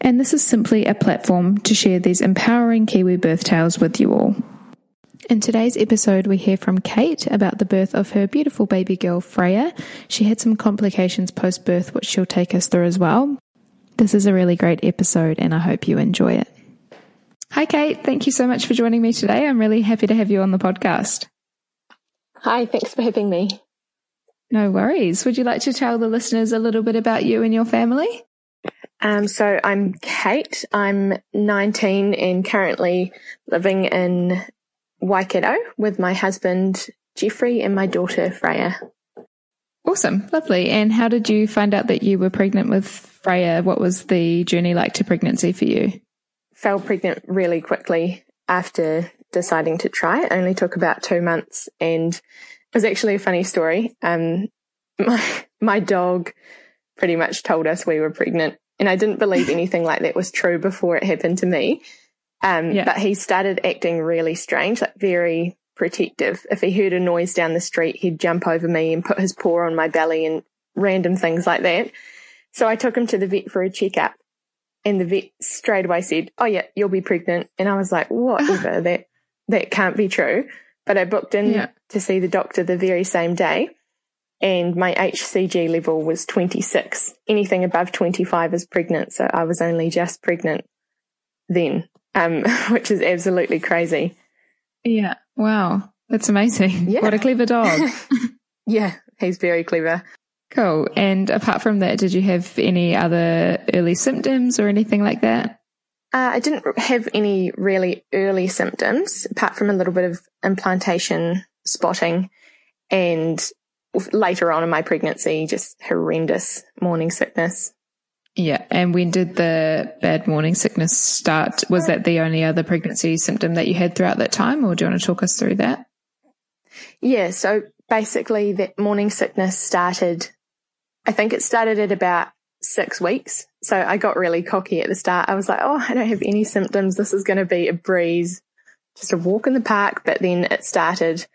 and this is simply a platform to share these empowering Kiwi birth tales with you all. In today's episode, we hear from Kate about the birth of her beautiful baby girl, Freya. She had some complications post birth, which she'll take us through as well. This is a really great episode, and I hope you enjoy it. Hi, Kate. Thank you so much for joining me today. I'm really happy to have you on the podcast. Hi, thanks for having me. No worries. Would you like to tell the listeners a little bit about you and your family? Um, so I'm Kate. I'm 19 and currently living in Waikato with my husband Jeffrey and my daughter Freya. Awesome. Lovely. And how did you find out that you were pregnant with Freya? What was the journey like to pregnancy for you? Fell pregnant really quickly after deciding to try. It only took about two months and it was actually a funny story. Um, my, my dog pretty much told us we were pregnant and I didn't believe anything like that was true before it happened to me. Um, Yeah. but he started acting really strange, like very protective. If he heard a noise down the street, he'd jump over me and put his paw on my belly and random things like that. So I took him to the vet for a checkup and the vet straight away said, Oh yeah, you'll be pregnant. And I was like, whatever, that, that can't be true. But I booked in Yeah. to see the doctor the very same day and my HCG level was 26. Anything above 25 is pregnant. So I was only just pregnant then, um, which is absolutely crazy. Yeah. Wow. That's amazing. Yeah. What a clever dog. Yeah, he's very clever. cool. And apart from that, did you have any other early symptoms or anything like that? Uh, I didn't have any really early symptoms apart from a little bit of implantation spotting and later on in my pregnancy, just horrendous morning sickness. Yeah. And when did the bad morning sickness start? Was that the only other pregnancy symptom that you had throughout that time, or do you want to talk us through that? Yeah, so basically that morning sickness started, I think it started at about six weeks. So I got really cocky at the start. I was like, oh, I don't have any symptoms. This is going to be a breeze, just a walk in the park. But then it started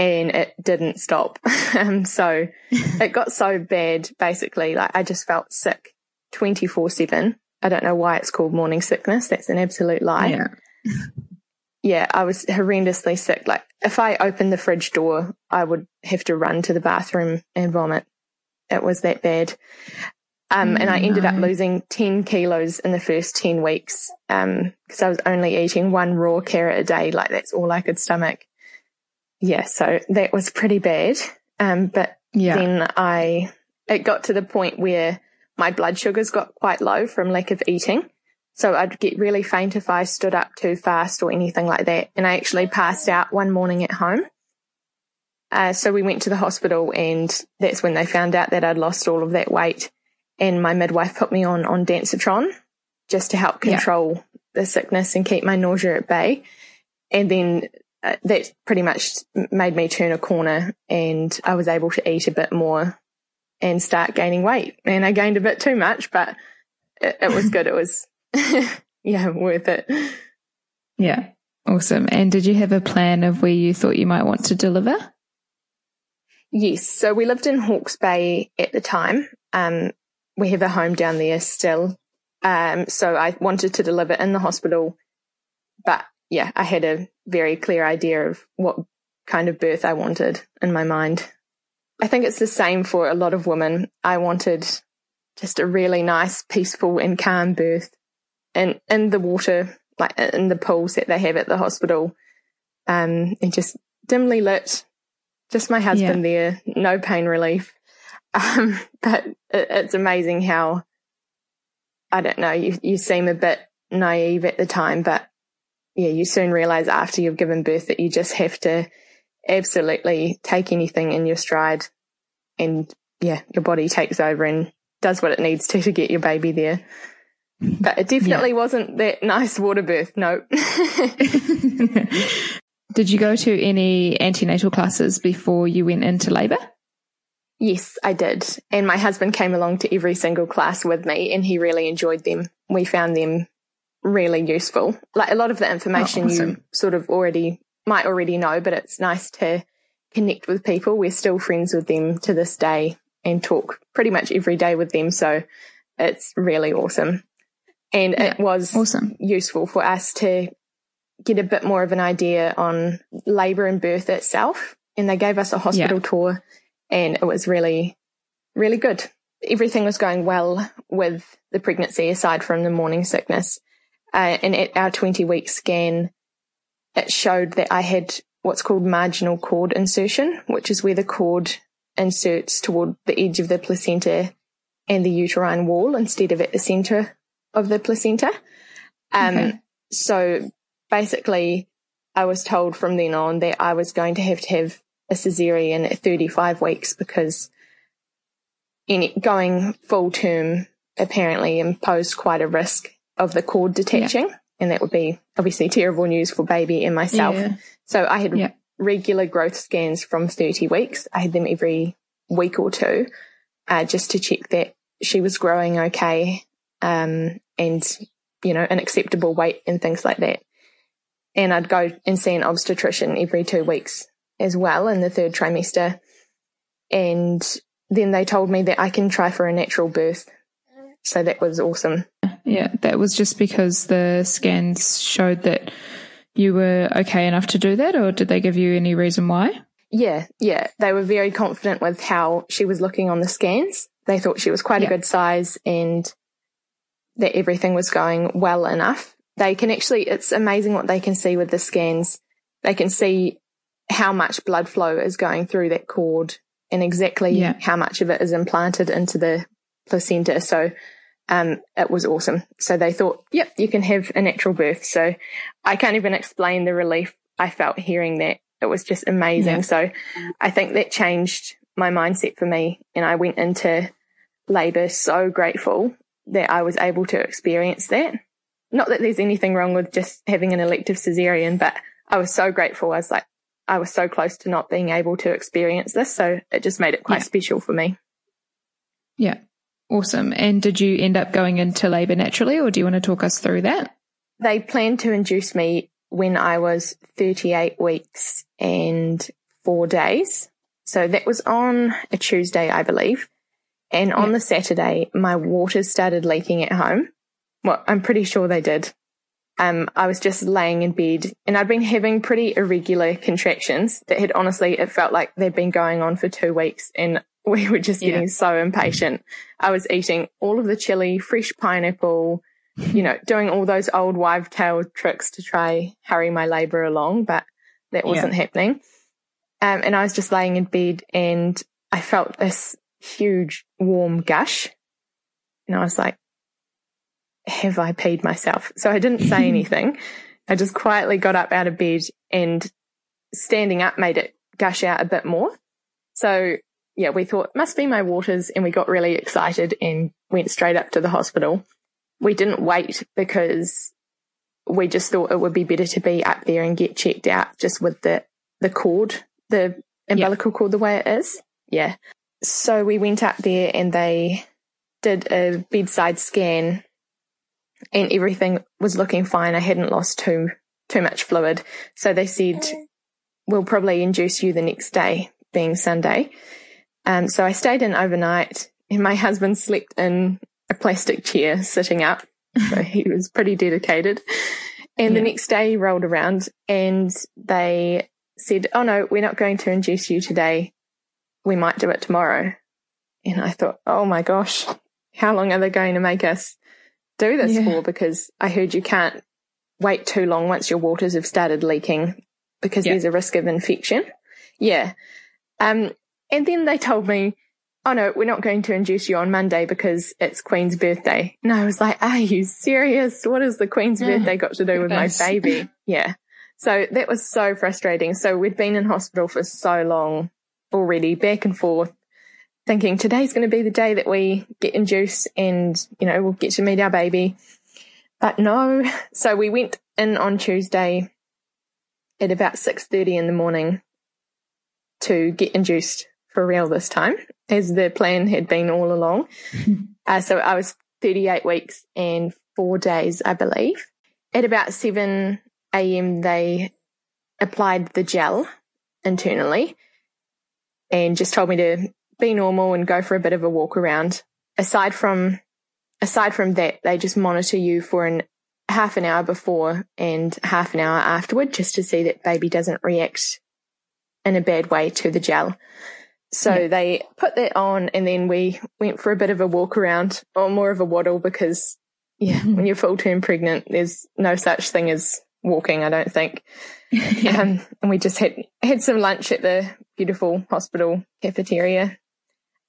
and it didn't stop. um, so it got so bad, basically, like I just felt sick 24 seven. I don't know why it's called morning sickness. That's an absolute lie yeah. yeah, I was horrendously sick. Like if I opened the fridge door, I would have to run to the bathroom and vomit. It was that bad. Um, and I ended up losing 10 kilos in the first 10 weeks. Um, cause I was only eating one raw carrot a day. Like that's all I could stomach. Yeah. So that was pretty bad. Um, but Yeah. then I, it got to the point where my blood sugars got quite low from lack of eating. So I'd get really faint if I stood up too fast or anything like that. And I actually passed out one morning at home. Uh, so we went to the hospital and that's when they found out that I'd lost all of that weight. And my midwife put me on, on Dancitron just to help Yeah. control the sickness and keep my nausea at bay. And then that pretty much made me turn a corner and I was able to eat a bit more and start gaining weight. And I gained a bit too much, but it, it was good. It was, yeah, worth it. Yeah. Awesome. And did you have a plan of where you thought you might want to deliver? Yes. So we lived in Hawke's Bay at the time. Um, we have a home down there still. Um, so I wanted to deliver in the hospital, but yeah, I had a very clear idea of what kind of birth I wanted in my mind. I think it's the same for a lot of women. I wanted just a really nice, peaceful and calm birth And in the water, like in the pools that they have at the hospital, um, and just dimly lit, just my husband yeah. there, no pain relief. Um, but it, it's amazing how I don't know. You you seem a bit naive at the time, but yeah, you soon realize after you've given birth that you just have to absolutely take anything in your stride and yeah, your body takes over and does what it needs to to get your baby there. But it definitely yeah. wasn't that nice water birth. No. Did you go to any antenatal classes before you went into labour? Yes, I did. And my husband came along to every single class with me and he really enjoyed them. We found them really useful. Like a lot of the information oh, awesome. you sort of already might already know, but it's nice to connect with people. We're still friends with them to this day and talk pretty much every day with them. So it's really awesome. And yeah, it was awesome. useful for us to get a bit more of an idea on labour and birth itself. And they gave us a hospital yeah. tour and it was really, really good. Everything was going well with the pregnancy aside from the morning sickness. Uh, and at our 20 week scan, it showed that I had what's called marginal cord insertion, which is where the cord inserts toward the edge of the placenta and the uterine wall instead of at the center of the placenta. Um, okay. so basically I was told from then on that I was going to have to have a cesarean at 35 weeks because any, going full term apparently imposed quite a risk of the cord detaching. Yeah. And that would be obviously terrible news for baby and myself. Yeah. So I had yeah. regular growth scans from 30 weeks. I had them every week or two, uh, just to check that she was growing okay, um, and, you know, an acceptable weight and things like that. And I'd go and see an obstetrician every two weeks as well in the third trimester. And then they told me that I can try for a natural birth. So that was awesome. Yeah, that was just because the scans showed that you were okay enough to do that, or did they give you any reason why? Yeah, yeah. They were very confident with how she was looking on the scans. They thought she was quite yeah. a good size and that everything was going well enough. They can actually, it's amazing what they can see with the scans. They can see how much blood flow is going through that cord and exactly yeah. how much of it is implanted into the placenta. So um, it was awesome. So they thought, yep, you can have a natural birth. So I can't even explain the relief I felt hearing that. It was just amazing. Yeah. So I think that changed my mindset for me. And I went into labor so grateful that I was able to experience that. Not that there's anything wrong with just having an elective cesarean, but I was so grateful. I was like, I was so close to not being able to experience this. So it just made it quite yeah. special for me. Yeah. Awesome. And did you end up going into labour naturally, or do you want to talk us through that? They planned to induce me when I was 38 weeks and four days. So that was on a Tuesday, I believe. And on yeah. the Saturday, my waters started leaking at home. Well, I'm pretty sure they did. Um, I was just laying in bed and I'd been having pretty irregular contractions that had honestly, it felt like they'd been going on for two weeks and we were just getting yeah. so impatient. I was eating all of the chili, fresh pineapple, you know, doing all those old wives' tale tricks to try hurry my labor along, but that wasn't yeah. happening. Um, and I was just laying in bed and I felt this huge warm gush. And I was like, have I peed myself? So I didn't say anything. I just quietly got up out of bed and standing up made it gush out a bit more. So yeah, we thought must be my waters and we got really excited and went straight up to the hospital. We didn't wait because we just thought it would be better to be up there and get checked out just with the, the cord, the umbilical yep. cord the way it is. Yeah. So we went up there and they did a bedside scan and everything was looking fine. I hadn't lost too, too much fluid. So they said, we'll probably induce you the next day being Sunday. Um, so I stayed in overnight and my husband slept in a plastic chair sitting up. So he was pretty dedicated. And yeah. the next day he rolled around and they said, Oh no, we're not going to induce you today. We might do it tomorrow. And I thought, Oh my gosh, how long are they going to make us do this yeah. for because I heard you can't wait too long once your waters have started leaking because yeah. there's a risk of infection. Yeah. Um, and then they told me, oh no, we're not going to induce you on Monday because it's Queen's birthday. And I was like, are you serious? What has the Queen's birthday got to do with my baby? Yeah. So that was so frustrating. So we'd been in hospital for so long already, back and forth, thinking today's going to be the day that we get induced and, you know, we'll get to meet our baby. But no. So we went in on Tuesday at about 6.30 in the morning to get induced for real this time, as the plan had been all along. uh, so I was 38 weeks and four days, I believe. At about 7 a.m., they applied the gel internally and just told me to be normal and go for a bit of a walk around. Aside from, aside from that, they just monitor you for an half an hour before and half an hour afterward just to see that baby doesn't react in a bad way to the gel. So yeah. they put that on and then we went for a bit of a walk around or more of a waddle because yeah, mm-hmm. when you're full term pregnant, there's no such thing as walking, I don't think. yeah. um, and we just had, had some lunch at the beautiful hospital cafeteria.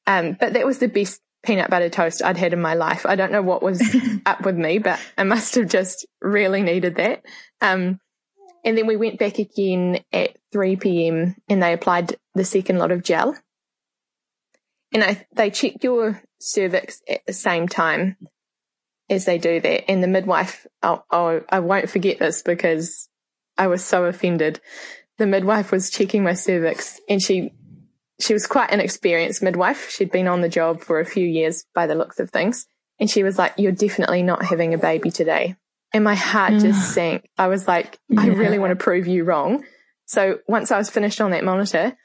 Um, but that was the best peanut butter toast I'd had in my life. I don't know what was up with me, but I must have just really needed that. Um, and then we went back again at 3 p.m. and they applied the second lot of gel and I, they check your cervix at the same time as they do that. And the midwife, oh, oh, I won't forget this because I was so offended. The midwife was checking my cervix and she, she was quite an experienced midwife. She'd been on the job for a few years by the looks of things. And she was like, you're definitely not having a baby today. And my heart just mm. sank. I was like, yeah. I really want to prove you wrong. So once I was finished on that monitor,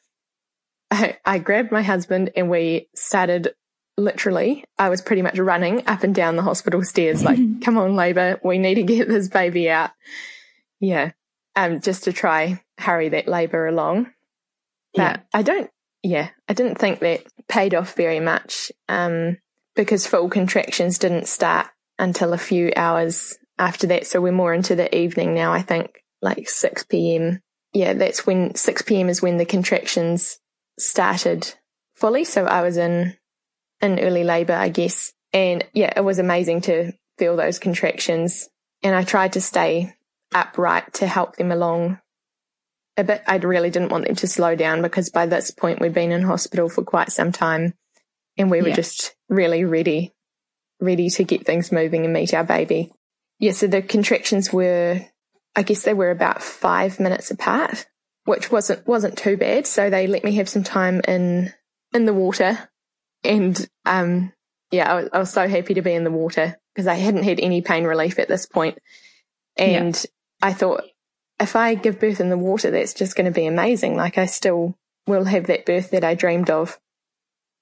I, I grabbed my husband and we started literally, I was pretty much running up and down the hospital stairs, like, come on, labor, we need to get this baby out. Yeah. Um, just to try hurry that labor along. But yeah. I don't, yeah, I didn't think that paid off very much. Um, because full contractions didn't start until a few hours after that. So we're more into the evening now, I think, like 6 p.m. Yeah, that's when 6 p.m. is when the contractions started fully. So I was in, in early labor, I guess. And yeah, it was amazing to feel those contractions. And I tried to stay upright to help them along a bit. I really didn't want them to slow down because by this point we'd been in hospital for quite some time and we were yeah. just really ready, ready to get things moving and meet our baby. Yeah. So the contractions were, I guess they were about five minutes apart which wasn't wasn't too bad. So they let me have some time in in the water, and um, yeah, I was, I was so happy to be in the water because I hadn't had any pain relief at this point, and yeah. I thought if I give birth in the water, that's just going to be amazing. Like I still will have that birth that I dreamed of,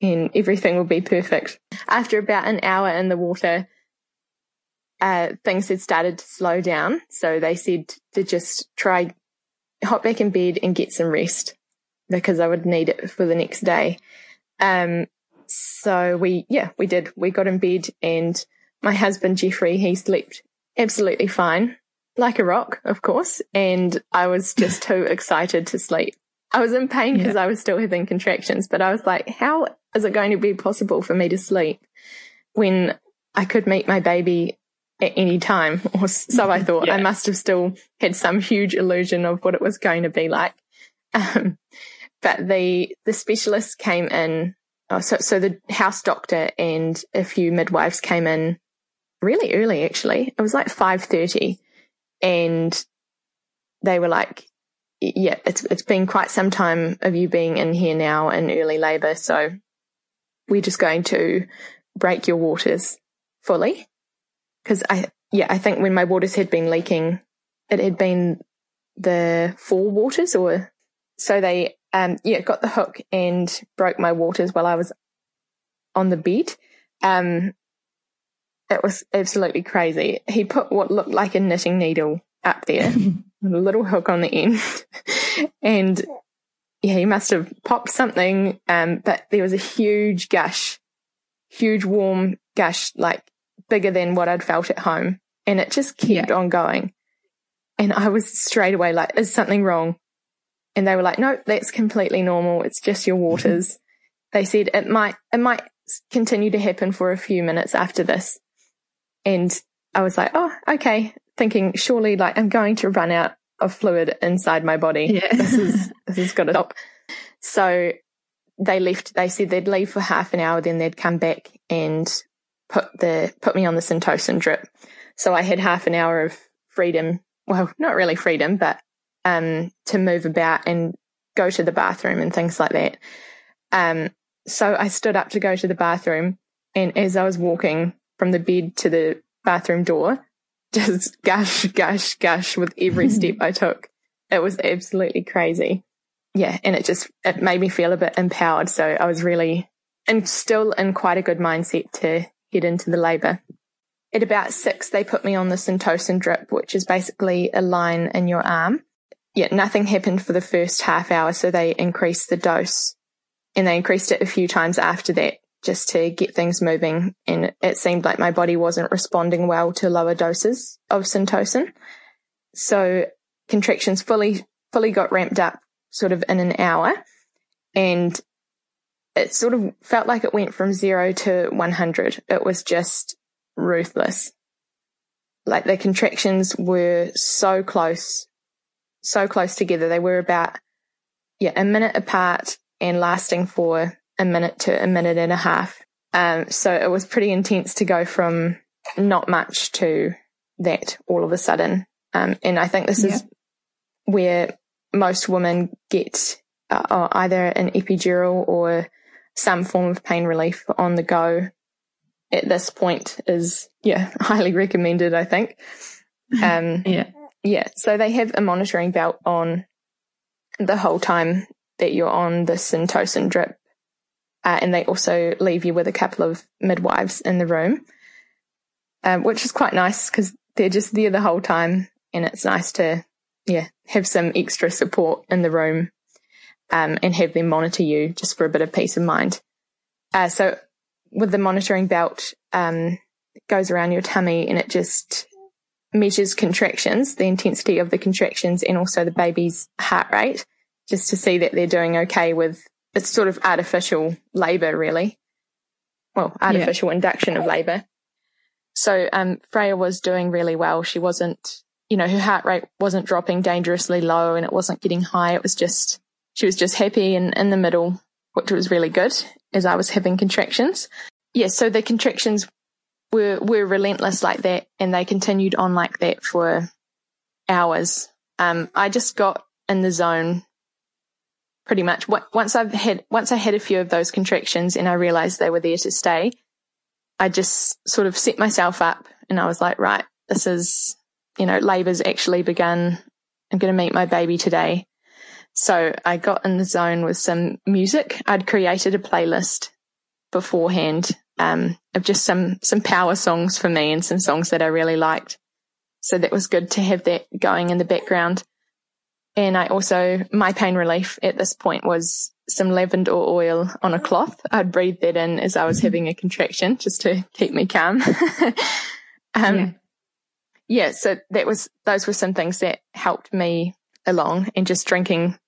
and everything will be perfect. After about an hour in the water. Uh, things had started to slow down. So they said to just try hop back in bed and get some rest because I would need it for the next day. Um, so we, yeah, we did. We got in bed and my husband, Jeffrey, he slept absolutely fine, like a rock, of course. And I was just too excited to sleep. I was in pain because yeah. I was still having contractions, but I was like, how is it going to be possible for me to sleep when I could meet my baby at any time, or so I thought. yeah. I must have still had some huge illusion of what it was going to be like. Um, but the the specialist came in. Oh, so so the house doctor and a few midwives came in really early. Actually, it was like five thirty, and they were like, "Yeah, it's it's been quite some time of you being in here now in early labour, so we're just going to break your waters fully." Because I, yeah, I think when my waters had been leaking, it had been the fore waters or so they, um, yeah, got the hook and broke my waters while I was on the bed. Um, it was absolutely crazy. He put what looked like a knitting needle up there, a little hook on the end. and yeah, he must have popped something. Um, but there was a huge gush, huge warm gush, like bigger than what I'd felt at home. And it just kept yeah. on going. And I was straight away like, is something wrong? And they were like, no, that's completely normal. It's just your mm-hmm. waters. they said it might, it might continue to happen for a few minutes after this. And I was like, oh, okay. Thinking surely like I'm going to run out of fluid inside my body. Yeah. this is, this has got to stop. So they left, they said they'd leave for half an hour, then they'd come back and put the, put me on the Syntocin drip. So I had half an hour of freedom. Well, not really freedom, but, um, to move about and go to the bathroom and things like that. Um, so I stood up to go to the bathroom and as I was walking from the bed to the bathroom door, just gush, gush, gush with every step I took. It was absolutely crazy. Yeah. And it just, it made me feel a bit empowered. So I was really, and still in quite a good mindset to head into the labor. At about six, they put me on the Syntocin drip, which is basically a line in your arm. Yet nothing happened for the first half hour, so they increased the dose and they increased it a few times after that just to get things moving. And it seemed like my body wasn't responding well to lower doses of Syntocin. So contractions fully, fully got ramped up sort of in an hour. And it sort of felt like it went from zero to 100. It was just ruthless. Like the contractions were so close, so close together. They were about, yeah, a minute apart and lasting for a minute to a minute and a half. Um, so it was pretty intense to go from not much to that all of a sudden. Um, and I think this yeah. is where most women get uh, either an epidural or some form of pain relief on the go at this point is, yeah, highly recommended, I think. Um, yeah. Yeah. So they have a monitoring belt on the whole time that you're on the Syntocin drip. Uh, and they also leave you with a couple of midwives in the room, um, which is quite nice because they're just there the whole time. And it's nice to, yeah, have some extra support in the room um, and have them monitor you just for a bit of peace of mind. Uh, so with the monitoring belt, um, it goes around your tummy and it just measures contractions, the intensity of the contractions and also the baby's heart rate just to see that they're doing okay with it's sort of artificial labor, really. Well, artificial yeah. induction of labor. So, um, Freya was doing really well. She wasn't, you know, her heart rate wasn't dropping dangerously low and it wasn't getting high. It was just, she was just happy and in the middle, which was really good as I was having contractions. Yeah. So the contractions were, were relentless like that and they continued on like that for hours. Um, I just got in the zone pretty much. Once I've had, once I had a few of those contractions and I realized they were there to stay, I just sort of set myself up and I was like, right, this is, you know, labor's actually begun. I'm going to meet my baby today. So I got in the zone with some music. I'd created a playlist beforehand, um, of just some, some power songs for me and some songs that I really liked. So that was good to have that going in the background. And I also, my pain relief at this point was some lavender oil on a cloth. I'd breathe that in as I was mm-hmm. having a contraction just to keep me calm. um, yeah. yeah. So that was, those were some things that helped me along and just drinking,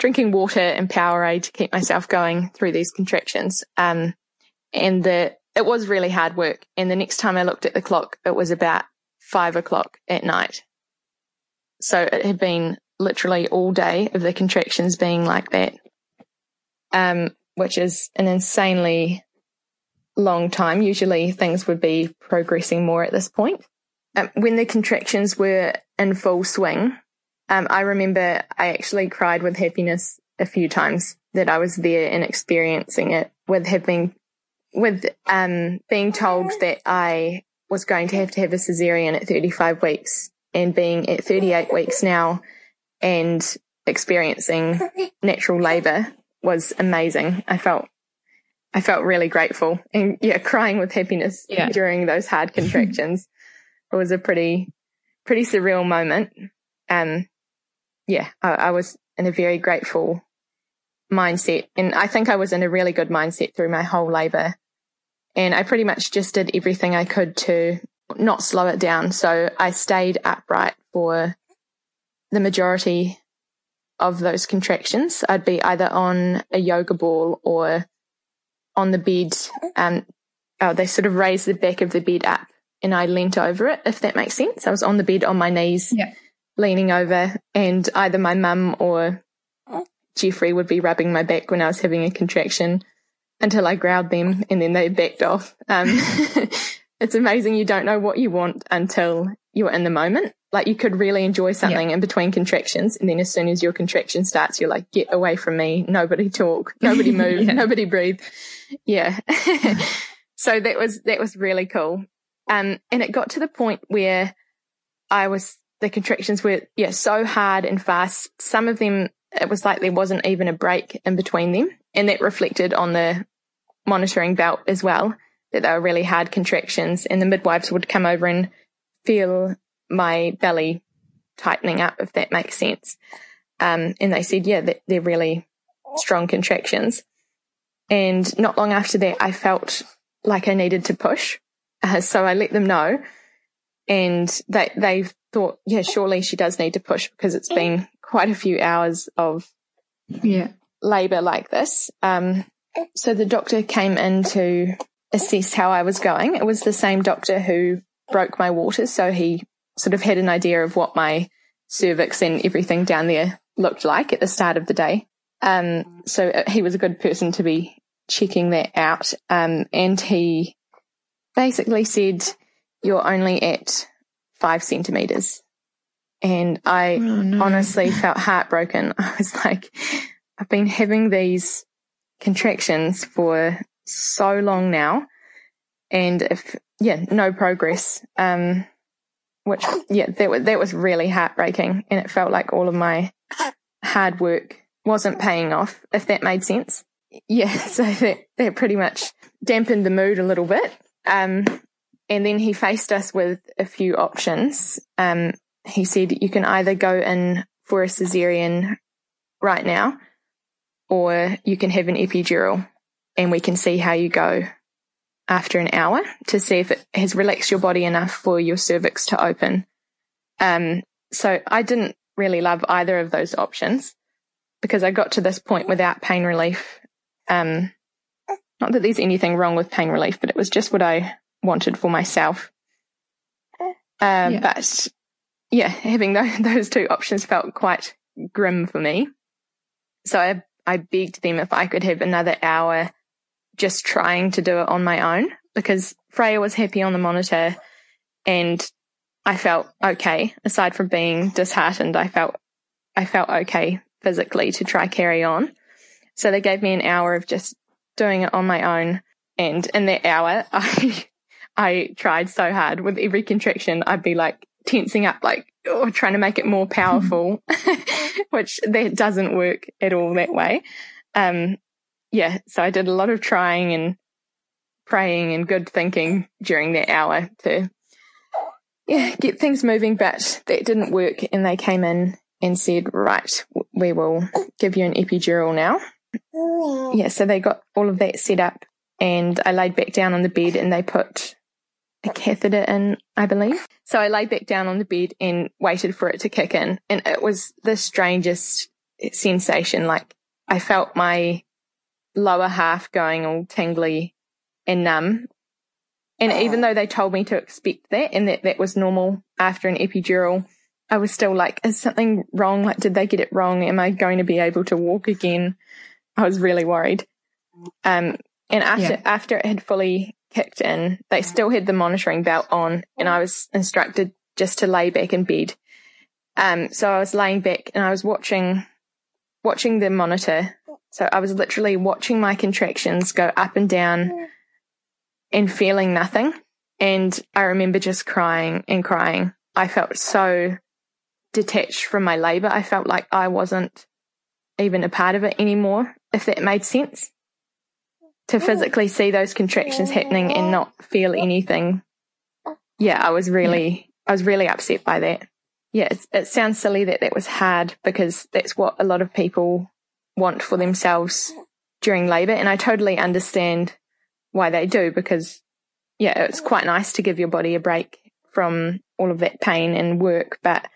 drinking water and Powerade to keep myself going through these contractions. Um, and the, it was really hard work. And the next time I looked at the clock, it was about five o'clock at night. So it had been literally all day of the contractions being like that, um, which is an insanely long time. Usually things would be progressing more at this point. Um, when the contractions were in full swing, um, I remember I actually cried with happiness a few times that I was there and experiencing it with having, with, um, being told that I was going to have to have a cesarean at 35 weeks and being at 38 weeks now and experiencing natural labor was amazing. I felt I felt really grateful and yeah, crying with happiness yeah. during those hard contractions. it was a pretty pretty surreal moment. Um yeah, I, I was in a very grateful mindset and I think I was in a really good mindset through my whole labor. And I pretty much just did everything I could to not slow it down. So I stayed upright for the majority of those contractions. I'd be either on a yoga ball or on the bed. Um, oh, they sort of raised the back of the bed up and I leant over it, if that makes sense. I was on the bed on my knees, yeah. Leaning over, and either my mum or Jeffrey would be rubbing my back when I was having a contraction until I growled them and then they backed off. Um, it's amazing you don't know what you want until you're in the moment. Like you could really enjoy something in between contractions. And then as soon as your contraction starts, you're like, get away from me. Nobody talk, nobody move, yeah. nobody breathe. Yeah. so that was, that was really cool. Um, and it got to the point where I was, the contractions were, yeah, so hard and fast. Some of them, it was like there wasn't even a break in between them. And that reflected on the monitoring belt as well, that they were really hard contractions. And the midwives would come over and feel my belly tightening up, if that makes sense. Um, and they said, yeah, they're really strong contractions. And not long after that, I felt like I needed to push. Uh, so I let them know and they, they thought, yeah, surely she does need to push because it's been quite a few hours of yeah labor like this. Um, so the doctor came in to assess how I was going. It was the same doctor who broke my waters. So he sort of had an idea of what my cervix and everything down there looked like at the start of the day. Um, so uh, he was a good person to be checking that out. Um, and he basically said, you're only at five centimeters. And I oh, no. honestly felt heartbroken. I was like, I've been having these contractions for so long now. And if, yeah, no progress. Um, which, yeah, that was, that was really heartbreaking. And it felt like all of my hard work wasn't paying off, if that made sense. Yeah. So that, that pretty much dampened the mood a little bit. Um, and then he faced us with a few options. Um, he said, you can either go in for a cesarean right now, or you can have an epidural and we can see how you go after an hour to see if it has relaxed your body enough for your cervix to open. Um, so I didn't really love either of those options because I got to this point without pain relief. Um, not that there's anything wrong with pain relief, but it was just what I wanted for myself. Uh, yeah. But yeah, having those, those two options felt quite grim for me. So I, I begged them if I could have another hour just trying to do it on my own because Freya was happy on the monitor and I felt okay. Aside from being disheartened, I felt, I felt okay physically to try carry on. So they gave me an hour of just doing it on my own. And in that hour, I, I tried so hard with every contraction. I'd be like tensing up, like oh, trying to make it more powerful, which that doesn't work at all that way. Um, yeah, so I did a lot of trying and praying and good thinking during that hour to yeah, get things moving, but that didn't work. And they came in and said, right, we will give you an epidural now. Yeah, so they got all of that set up and I laid back down on the bed and they put a catheter in, I believe. So I laid back down on the bed and waited for it to kick in. And it was the strangest sensation. Like I felt my lower half going all tingly and numb. And even though they told me to expect that and that that was normal after an epidural, I was still like, is something wrong? Like, did they get it wrong? Am I going to be able to walk again? I was really worried. Um, and after, yeah. after it had fully kicked in, they still had the monitoring belt on and I was instructed just to lay back in bed. Um, so I was laying back and I was watching, watching the monitor so I was literally watching my contractions go up and down and feeling nothing. And I remember just crying and crying. I felt so detached from my labor. I felt like I wasn't even a part of it anymore, if that made sense. To physically see those contractions happening and not feel anything. Yeah, I was really, I was really upset by that. Yeah, it, it sounds silly that that was hard because that's what a lot of people want for themselves during labor. And I totally understand why they do because yeah, it's quite nice to give your body a break from all of that pain and work. But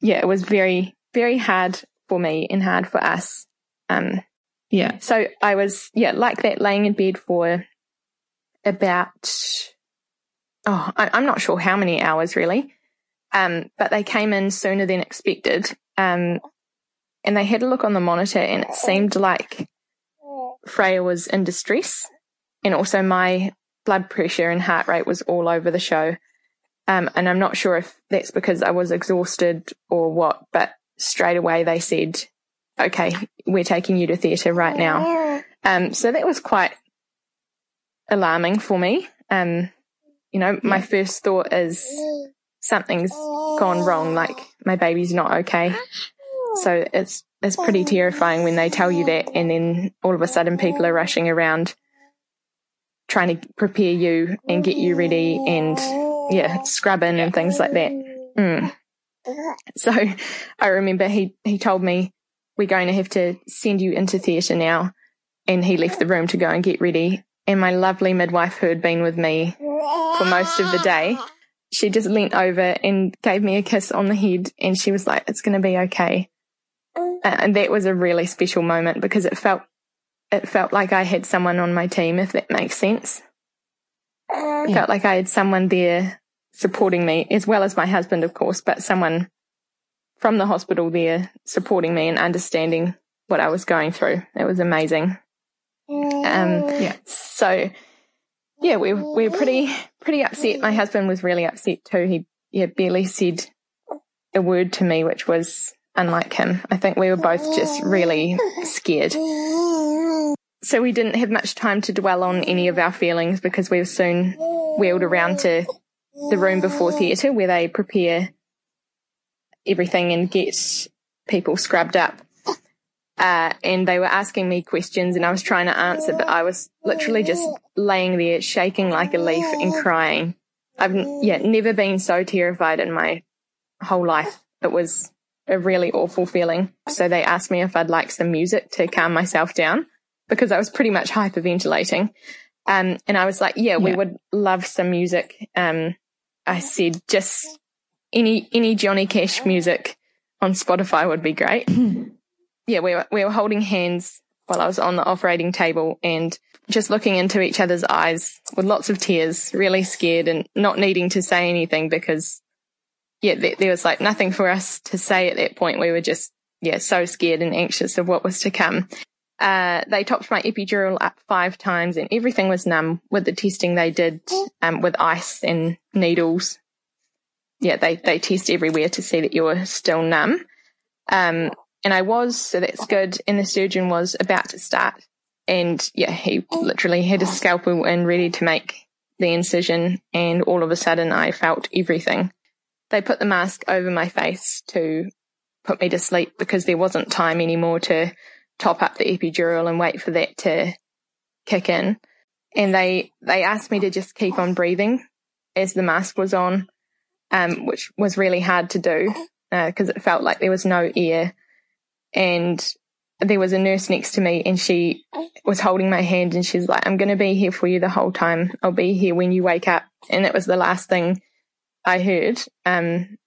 yeah, it was very, very hard for me and hard for us. Um, yeah. So I was, yeah, like that, laying in bed for about, oh, I, am not sure how many hours really. Um, but they came in sooner than expected. Um, and they had a look on the monitor and it seemed like Freya was in distress. And also my blood pressure and heart rate was all over the show. Um, and I'm not sure if that's because I was exhausted or what, but straight away they said, okay, we're taking you to theatre right now. Um, so that was quite alarming for me. Um, you know, my first thought is something's gone wrong, like my baby's not okay. So it's it's pretty terrifying when they tell you that and then all of a sudden people are rushing around trying to prepare you and get you ready and yeah, scrubbing and things like that. Mm. So I remember he, he told me we're going to have to send you into theatre now. And he left the room to go and get ready. And my lovely midwife who had been with me for most of the day, she just leant over and gave me a kiss on the head and she was like, it's going to be okay. And that was a really special moment because it felt, it felt like I had someone on my team, if that makes sense. It felt like I had someone there supporting me as well as my husband, of course, but someone from the hospital there supporting me and understanding what I was going through. It was amazing. Um, yeah. So yeah, we we were pretty pretty upset. My husband was really upset too. He yeah barely said a word to me, which was unlike him. I think we were both just really scared. So we didn't have much time to dwell on any of our feelings because we were soon wheeled around to the room before theatre where they prepare everything and get people scrubbed up. Uh, and they were asking me questions and I was trying to answer, but I was literally just laying there shaking like a leaf and crying. I've yeah, never been so terrified in my whole life. It was a really awful feeling. So they asked me if I'd like some music to calm myself down because I was pretty much hyperventilating. Um, and I was like, yeah, yeah, we would love some music. Um, I said just any any Johnny Cash music on Spotify would be great. yeah, we were we were holding hands while I was on the operating table and just looking into each other's eyes with lots of tears, really scared and not needing to say anything because yeah, there, there was like nothing for us to say at that point. We were just yeah, so scared and anxious of what was to come. Uh, they topped my epidural up five times and everything was numb with the testing they did um, with ice and needles yeah, they, they test everywhere to see that you're still numb. Um, and I was, so that's good. And the surgeon was about to start. And yeah, he literally had a scalpel and ready to make the incision. And all of a sudden I felt everything. They put the mask over my face to put me to sleep because there wasn't time anymore to top up the epidural and wait for that to kick in. And they, they asked me to just keep on breathing as the mask was on um, which was really hard to do because uh, it felt like there was no air. And there was a nurse next to me and she was holding my hand and she's like, I'm going to be here for you the whole time. I'll be here when you wake up. And that was the last thing I heard um,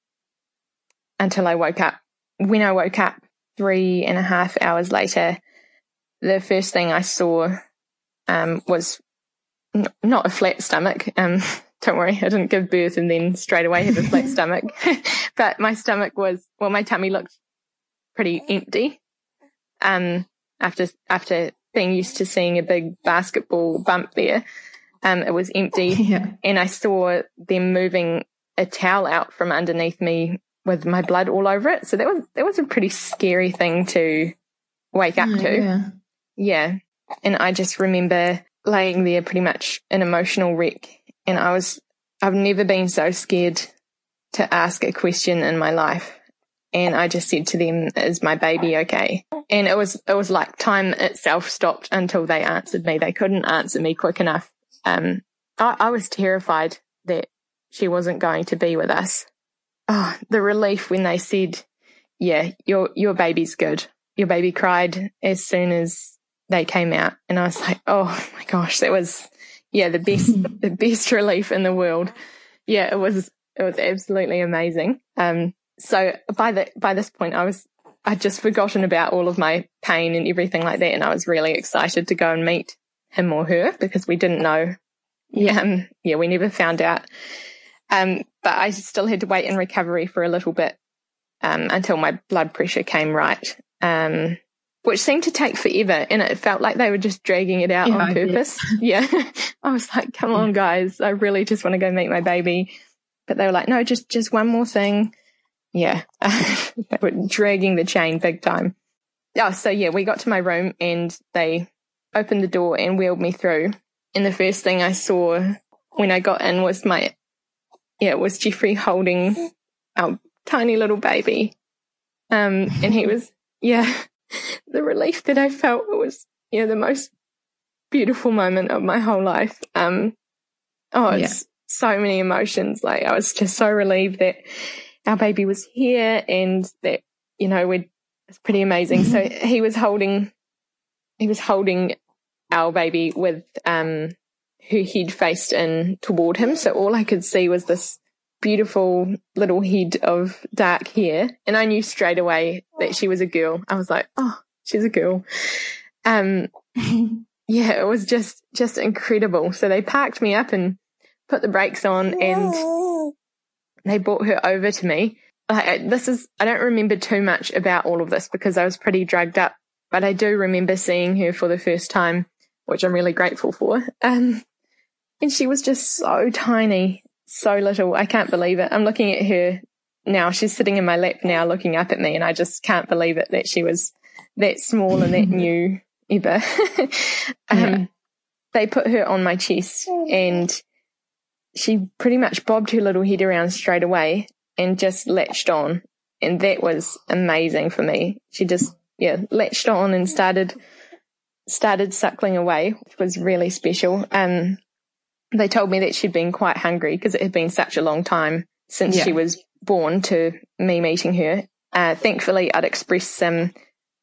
until I woke up. When I woke up three and a half hours later, the first thing I saw um, was n- not a flat stomach. Um, don't worry, I didn't give birth and then straight away have a flat stomach. but my stomach was, well, my tummy looked pretty empty. Um, after, after being used to seeing a big basketball bump there, um, it was empty. Yeah. And I saw them moving a towel out from underneath me with my blood all over it. So that was, that was a pretty scary thing to wake up oh, to. Yeah. yeah. And I just remember laying there pretty much an emotional wreck and I was, I've never been so scared to ask a question in my life. And I just said to them, is my baby okay? And it was, it was like time itself stopped until they answered me. They couldn't answer me quick enough. Um, I, I was terrified that she wasn't going to be with us. Oh, the relief when they said, yeah, your, your baby's good. Your baby cried as soon as they came out. And I was like, oh my gosh, that was, yeah, the best, the best relief in the world. Yeah, it was, it was absolutely amazing. Um, so by the, by this point, I was, I'd just forgotten about all of my pain and everything like that. And I was really excited to go and meet him or her because we didn't know. Yeah. Um, yeah, we never found out. Um, but I still had to wait in recovery for a little bit, um, until my blood pressure came right. Um, which seemed to take forever. And it felt like they were just dragging it out yeah, on purpose. Yeah. I was like, come on, guys. I really just want to go meet my baby. But they were like, no, just, just one more thing. Yeah. they were dragging the chain big time. Oh, so yeah, we got to my room and they opened the door and wheeled me through. And the first thing I saw when I got in was my, yeah, it was Jeffrey holding our tiny little baby. Um, and he was, yeah, the relief that I felt was, yeah, the most beautiful moment of my whole life. Um, oh, it's yeah. so many emotions. Like I was just so relieved that our baby was here and that, you know, we it's pretty amazing. so he was holding, he was holding our baby with, um, her head faced in toward him. So all I could see was this beautiful little head of dark hair. And I knew straight away that she was a girl. I was like, oh, she's a girl. Um, yeah, it was just, just incredible. So they parked me up and put the brakes on and they brought her over to me. Like, this is, I don't remember too much about all of this because I was pretty drugged up, but I do remember seeing her for the first time, which I'm really grateful for. Um, and she was just so tiny so little. I can't believe it. I'm looking at her now. She's sitting in my lap now, looking up at me, and I just can't believe it that she was that small and that new ever. um, yeah. They put her on my chest, and she pretty much bobbed her little head around straight away and just latched on, and that was amazing for me. She just yeah latched on and started started suckling away, which was really special. Um, they told me that she'd been quite hungry because it had been such a long time since yeah. she was born to me meeting her. Uh, thankfully, I'd expressed some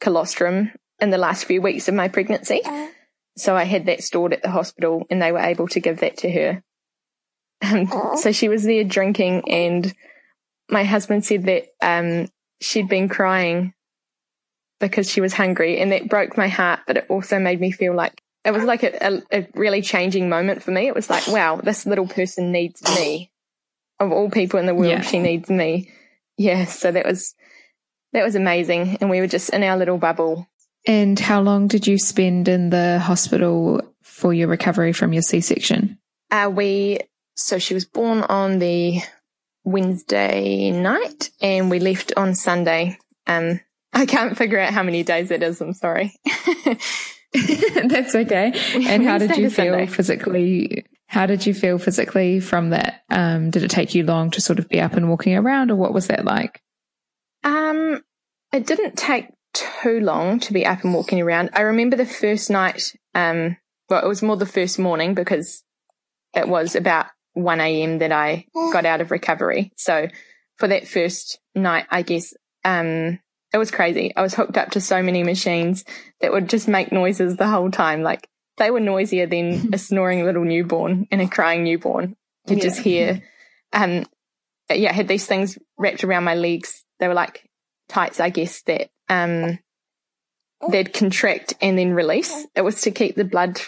colostrum in the last few weeks of my pregnancy. So I had that stored at the hospital and they were able to give that to her. Um, so she was there drinking and my husband said that um, she'd been crying because she was hungry and that broke my heart, but it also made me feel like it was like a, a, a, really changing moment for me. It was like, wow, this little person needs me. Of all people in the world, yeah. she needs me. Yeah. So that was, that was amazing. And we were just in our little bubble. And how long did you spend in the hospital for your recovery from your C section? Uh, we, so she was born on the Wednesday night and we left on Sunday. Um, I can't figure out how many days it is. I'm sorry. That's okay. And how did you feel Sunday. physically? How did you feel physically from that? Um, did it take you long to sort of be up and walking around, or what was that like? Um, it didn't take too long to be up and walking around. I remember the first night. Um, well, it was more the first morning because it was about 1 a.m. that I got out of recovery. So for that first night, I guess, um, it was crazy. I was hooked up to so many machines that would just make noises the whole time. Like they were noisier than a snoring little newborn and a crying newborn. You yeah. just hear. Um, yeah, I had these things wrapped around my legs. They were like tights, I guess, that um, they'd contract and then release. It was to keep the blood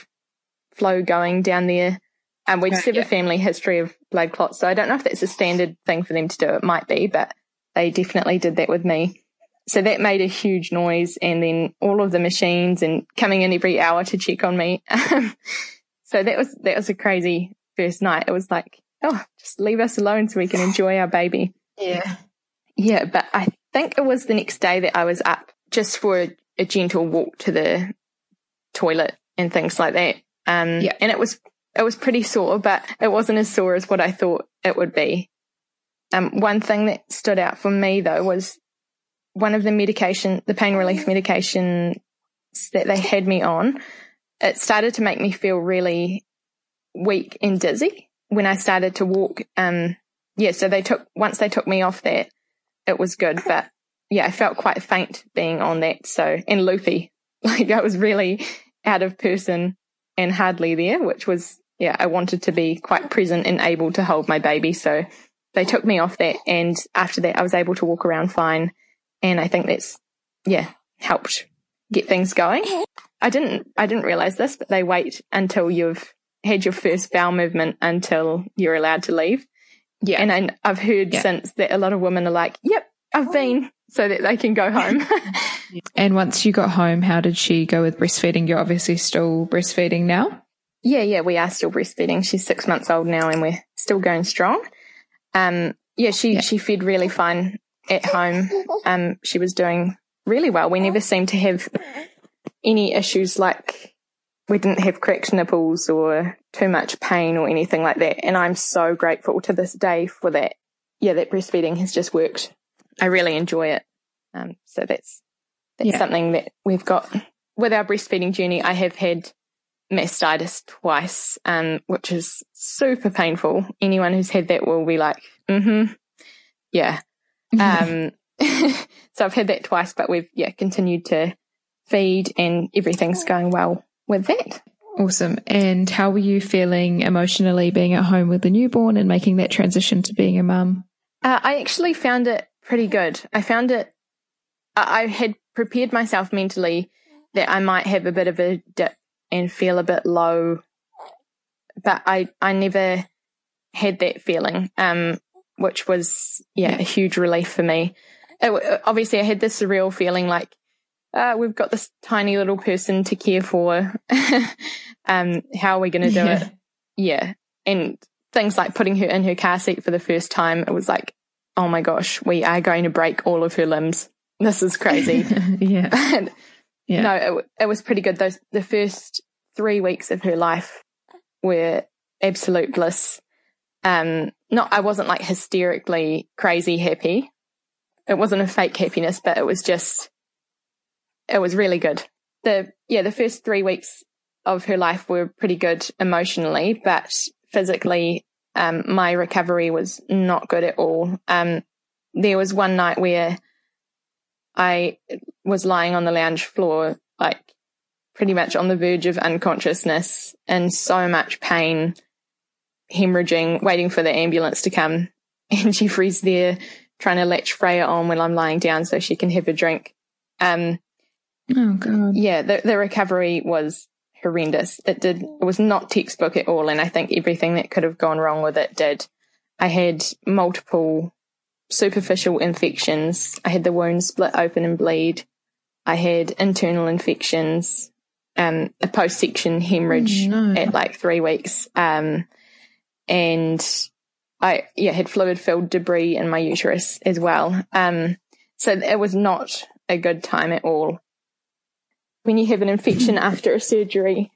flow going down there. And um, we just have a family history of blood clots. So I don't know if that's a standard thing for them to do. It might be, but they definitely did that with me. So that made a huge noise. And then all of the machines and coming in every hour to check on me. so that was, that was a crazy first night. It was like, oh, just leave us alone so we can enjoy our baby. Yeah. Yeah. But I think it was the next day that I was up just for a, a gentle walk to the toilet and things like that. Um, yeah. and it was, it was pretty sore, but it wasn't as sore as what I thought it would be. Um, one thing that stood out for me though was one of the medication, the pain relief medication that they had me on, it started to make me feel really weak and dizzy when I started to walk. Um, yeah, so they took, once they took me off that, it was good. But yeah, I felt quite faint being on that. So, and loopy, like I was really out of person and hardly there, which was, yeah, I wanted to be quite present and able to hold my baby. So they took me off that. And after that, I was able to walk around fine. And I think that's, yeah, helped get things going. I didn't, I didn't realize this, but they wait until you've had your first bowel movement until you're allowed to leave. Yeah. And I, have heard yeah. since that a lot of women are like, yep, I've been so that they can go home. and once you got home, how did she go with breastfeeding? You're obviously still breastfeeding now. Yeah, yeah, we are still breastfeeding. She's six months old now and we're still going strong. Um, yeah, she, yeah. she fed really fine at home. Um, she was doing really well. We never seemed to have any issues like we didn't have cracked nipples or too much pain or anything like that. And I'm so grateful to this day for that. Yeah, that breastfeeding has just worked. I really enjoy it. Um, so that's, that's yeah. something that we've got with our breastfeeding journey. I have had mastitis twice, um, which is super painful. Anyone who's had that will be like, mm-hmm. Yeah. Um, so I've had that twice, but we've, yeah, continued to feed and everything's going well with that. Awesome. And how were you feeling emotionally being at home with the newborn and making that transition to being a mum? Uh, I actually found it pretty good. I found it, I had prepared myself mentally that I might have a bit of a dip and feel a bit low, but I, I never had that feeling, um, which was, yeah, a huge relief for me. It, obviously, I had this surreal feeling like, uh, we've got this tiny little person to care for. um, how are we going to do yeah. it? Yeah. And things like putting her in her car seat for the first time, it was like, oh my gosh, we are going to break all of her limbs. This is crazy. yeah. yeah. No, it, it was pretty good. Those, the first three weeks of her life were absolute bliss. Um, not, I wasn't like hysterically crazy happy. It wasn't a fake happiness, but it was just, it was really good. The, yeah, the first three weeks of her life were pretty good emotionally, but physically, um, my recovery was not good at all. Um, there was one night where I was lying on the lounge floor, like pretty much on the verge of unconsciousness and so much pain, hemorrhaging, waiting for the ambulance to come. And Jeffrey's there trying to latch Freya on when I'm lying down so she can have a drink. Um, oh God. Yeah, the, the recovery was horrendous. It did, it was not textbook at all. And I think everything that could have gone wrong with it did. I had multiple superficial infections. I had the wound split open and bleed. I had internal infections, um, a post section hemorrhage oh, no. at like three weeks. Um, and I, yeah, had fluid filled debris in my uterus as well. Um, so it was not a good time at all when you have an infection after a surgery,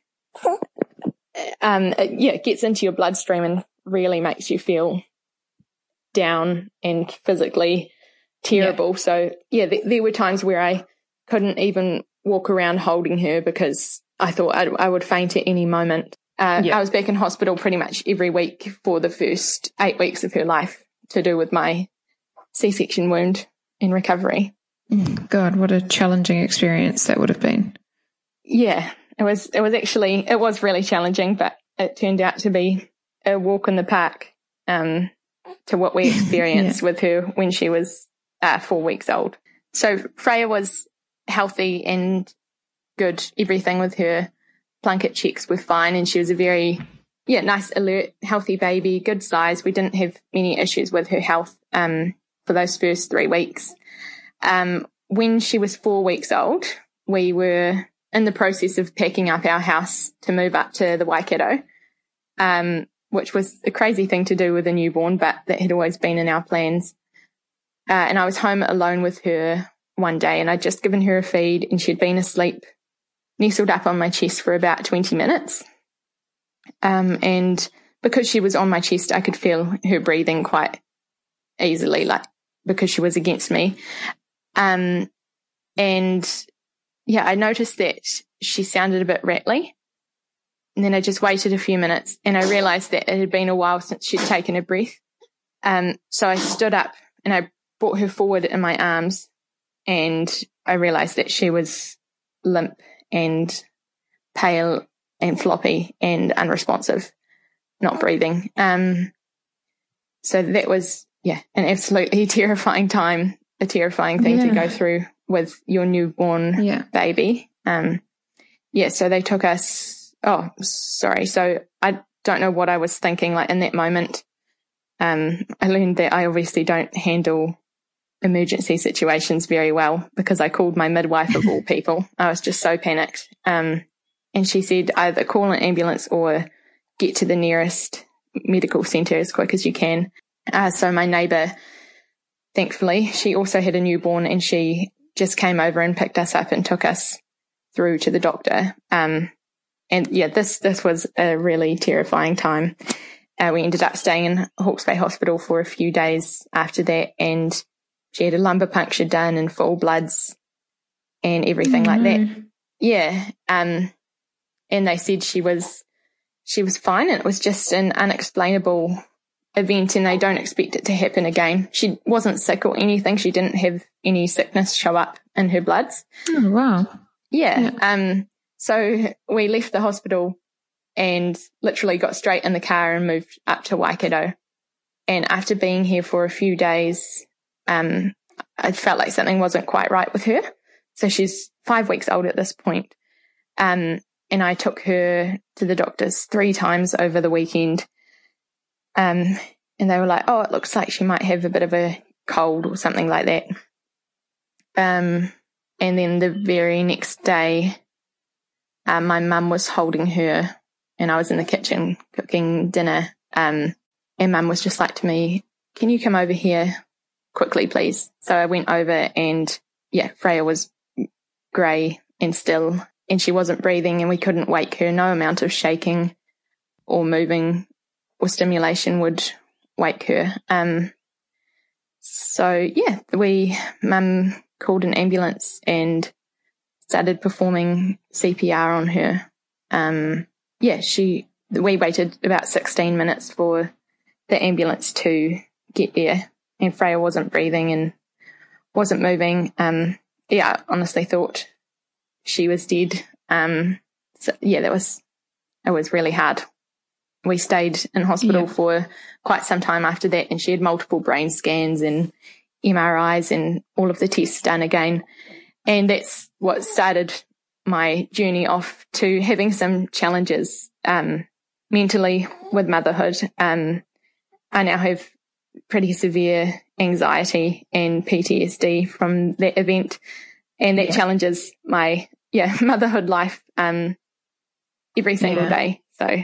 um, it, yeah, it gets into your bloodstream and really makes you feel down and physically terrible. Yeah. So yeah, th- there were times where I couldn't even walk around holding her because I thought I'd, I would faint at any moment. Uh. I was back in hospital pretty much every week for the first eight weeks of her life to do with my C-section wound in recovery. Mm, God, what a challenging experience that would have been. Yeah, it was, it was actually, it was really challenging, but it turned out to be a walk in the park, um, to what we experienced yeah. with her when she was uh, four weeks old. So Freya was healthy and good. Everything with her Plunket checks were fine and she was a very, yeah, nice, alert, healthy baby, good size. We didn't have many issues with her health, um, for those first three weeks. Um, when she was four weeks old, we were in the process of packing up our house to move up to the Waikato, um, which was a crazy thing to do with a newborn, but that had always been in our plans. Uh, and I was home alone with her one day and I'd just given her a feed and she'd been asleep, nestled up on my chest for about 20 minutes. Um, and because she was on my chest, I could feel her breathing quite easily, like because she was against me. Um, and yeah, I noticed that she sounded a bit rattly. And then I just waited a few minutes and I realized that it had been a while since she'd taken a breath. Um, so I stood up and I brought her forward in my arms and I realized that she was limp and pale and floppy and unresponsive. not breathing. Um, so that was, yeah, an absolutely terrifying time, a terrifying thing yeah. to go through with your newborn yeah. baby. Um, yeah, so they took us, oh, sorry. So I don't know what I was thinking like in that moment. Um, I learned that I obviously don't handle emergency situations very well because I called my midwife of all people. I was just so panicked. Um, and she said either call an ambulance or get to the nearest medical centre as quick as you can. Uh, so my neighbour, thankfully, she also had a newborn and she just came over and picked us up and took us through to the doctor. Um, and yeah, this, this was a really terrifying time. Uh, we ended up staying in Hawke's Bay Hospital for a few days after that and she had a lumbar puncture done and full bloods and everything oh, like that. Yeah. Um, and they said she was, she was fine. And it was just an unexplainable event and they don't expect it to happen again. She wasn't sick or anything. She didn't have any sickness show up in her bloods. Oh, wow. Yeah. yeah. Um, so we left the hospital and literally got straight in the car and moved up to Waikato. And after being here for a few days, um, I felt like something wasn't quite right with her. So she's five weeks old at this point. Um, and I took her to the doctors three times over the weekend. Um, and they were like, oh, it looks like she might have a bit of a cold or something like that. Um, and then the very next day, um, my mum was holding her and I was in the kitchen cooking dinner. Um, and mum was just like to me, can you come over here? Quickly, please. So I went over and yeah, Freya was grey and still and she wasn't breathing and we couldn't wake her. No amount of shaking or moving or stimulation would wake her. Um, so yeah, we, mum called an ambulance and started performing CPR on her. Um, yeah, she, we waited about 16 minutes for the ambulance to get there and Freya wasn't breathing and wasn't moving. Um, yeah, I honestly thought she was dead. Um, so yeah, that was, it was really hard. We stayed in hospital yeah. for quite some time after that and she had multiple brain scans and MRIs and all of the tests done again. And that's what started my journey off to having some challenges, um, mentally with motherhood. Um, I now have pretty severe anxiety and PTSD from that event. And that yeah. challenges my, yeah, motherhood life, um, every single yeah. day. So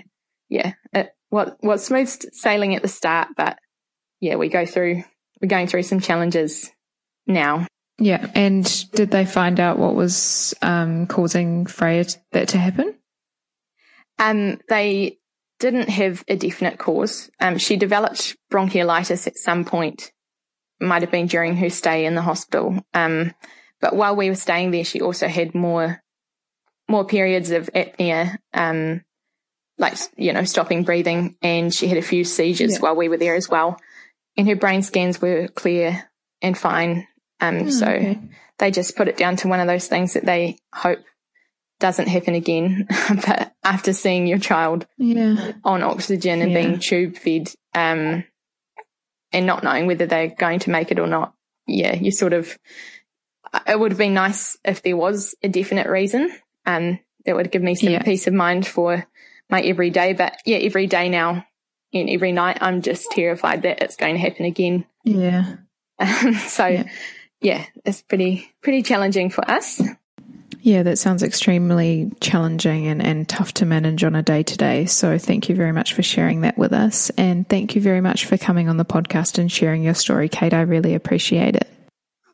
yeah, it, what, was smooth sailing at the start, but yeah, we go through, we're going through some challenges now. Yeah. And did they find out what was, um, causing Freya that to happen? Um, they didn't have a definite cause. Um, she developed bronchiolitis at some point, might have been during her stay in the hospital. Um, but while we were staying there, she also had more, more periods of apnea, um, like, you know, stopping breathing. And she had a few seizures yeah. while we were there as well. And her brain scans were clear and fine. Um, oh, so okay. they just put it down to one of those things that they hope doesn't happen again. but after seeing your child yeah. on oxygen and yeah. being tube fed, um, and not knowing whether they're going to make it or not, yeah, you sort of, it would have been nice if there was a definite reason. Um, that would give me some yeah. peace of mind for my everyday. But yeah, every day now and every night, I'm just terrified that it's going to happen again. Yeah. Um, so yeah. yeah, it's pretty, pretty challenging for us. Yeah, that sounds extremely challenging and, and tough to manage on a day to day. So thank you very much for sharing that with us. And thank you very much for coming on the podcast and sharing your story, Kate. I really appreciate it.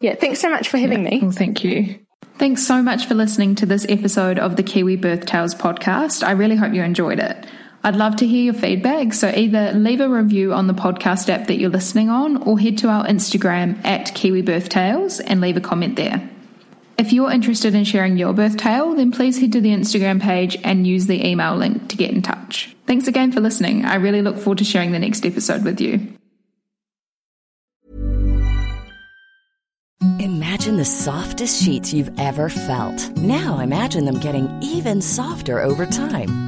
Yeah, thanks so much for having yeah, me. Well, thank you. Thanks so much for listening to this episode of the Kiwi Birth Tales podcast. I really hope you enjoyed it. I'd love to hear your feedback, so either leave a review on the podcast app that you're listening on or head to our Instagram at Kiwi Birth Tales and leave a comment there. If you're interested in sharing your birth tale, then please head to the Instagram page and use the email link to get in touch. Thanks again for listening. I really look forward to sharing the next episode with you. Imagine the softest sheets you've ever felt. Now imagine them getting even softer over time.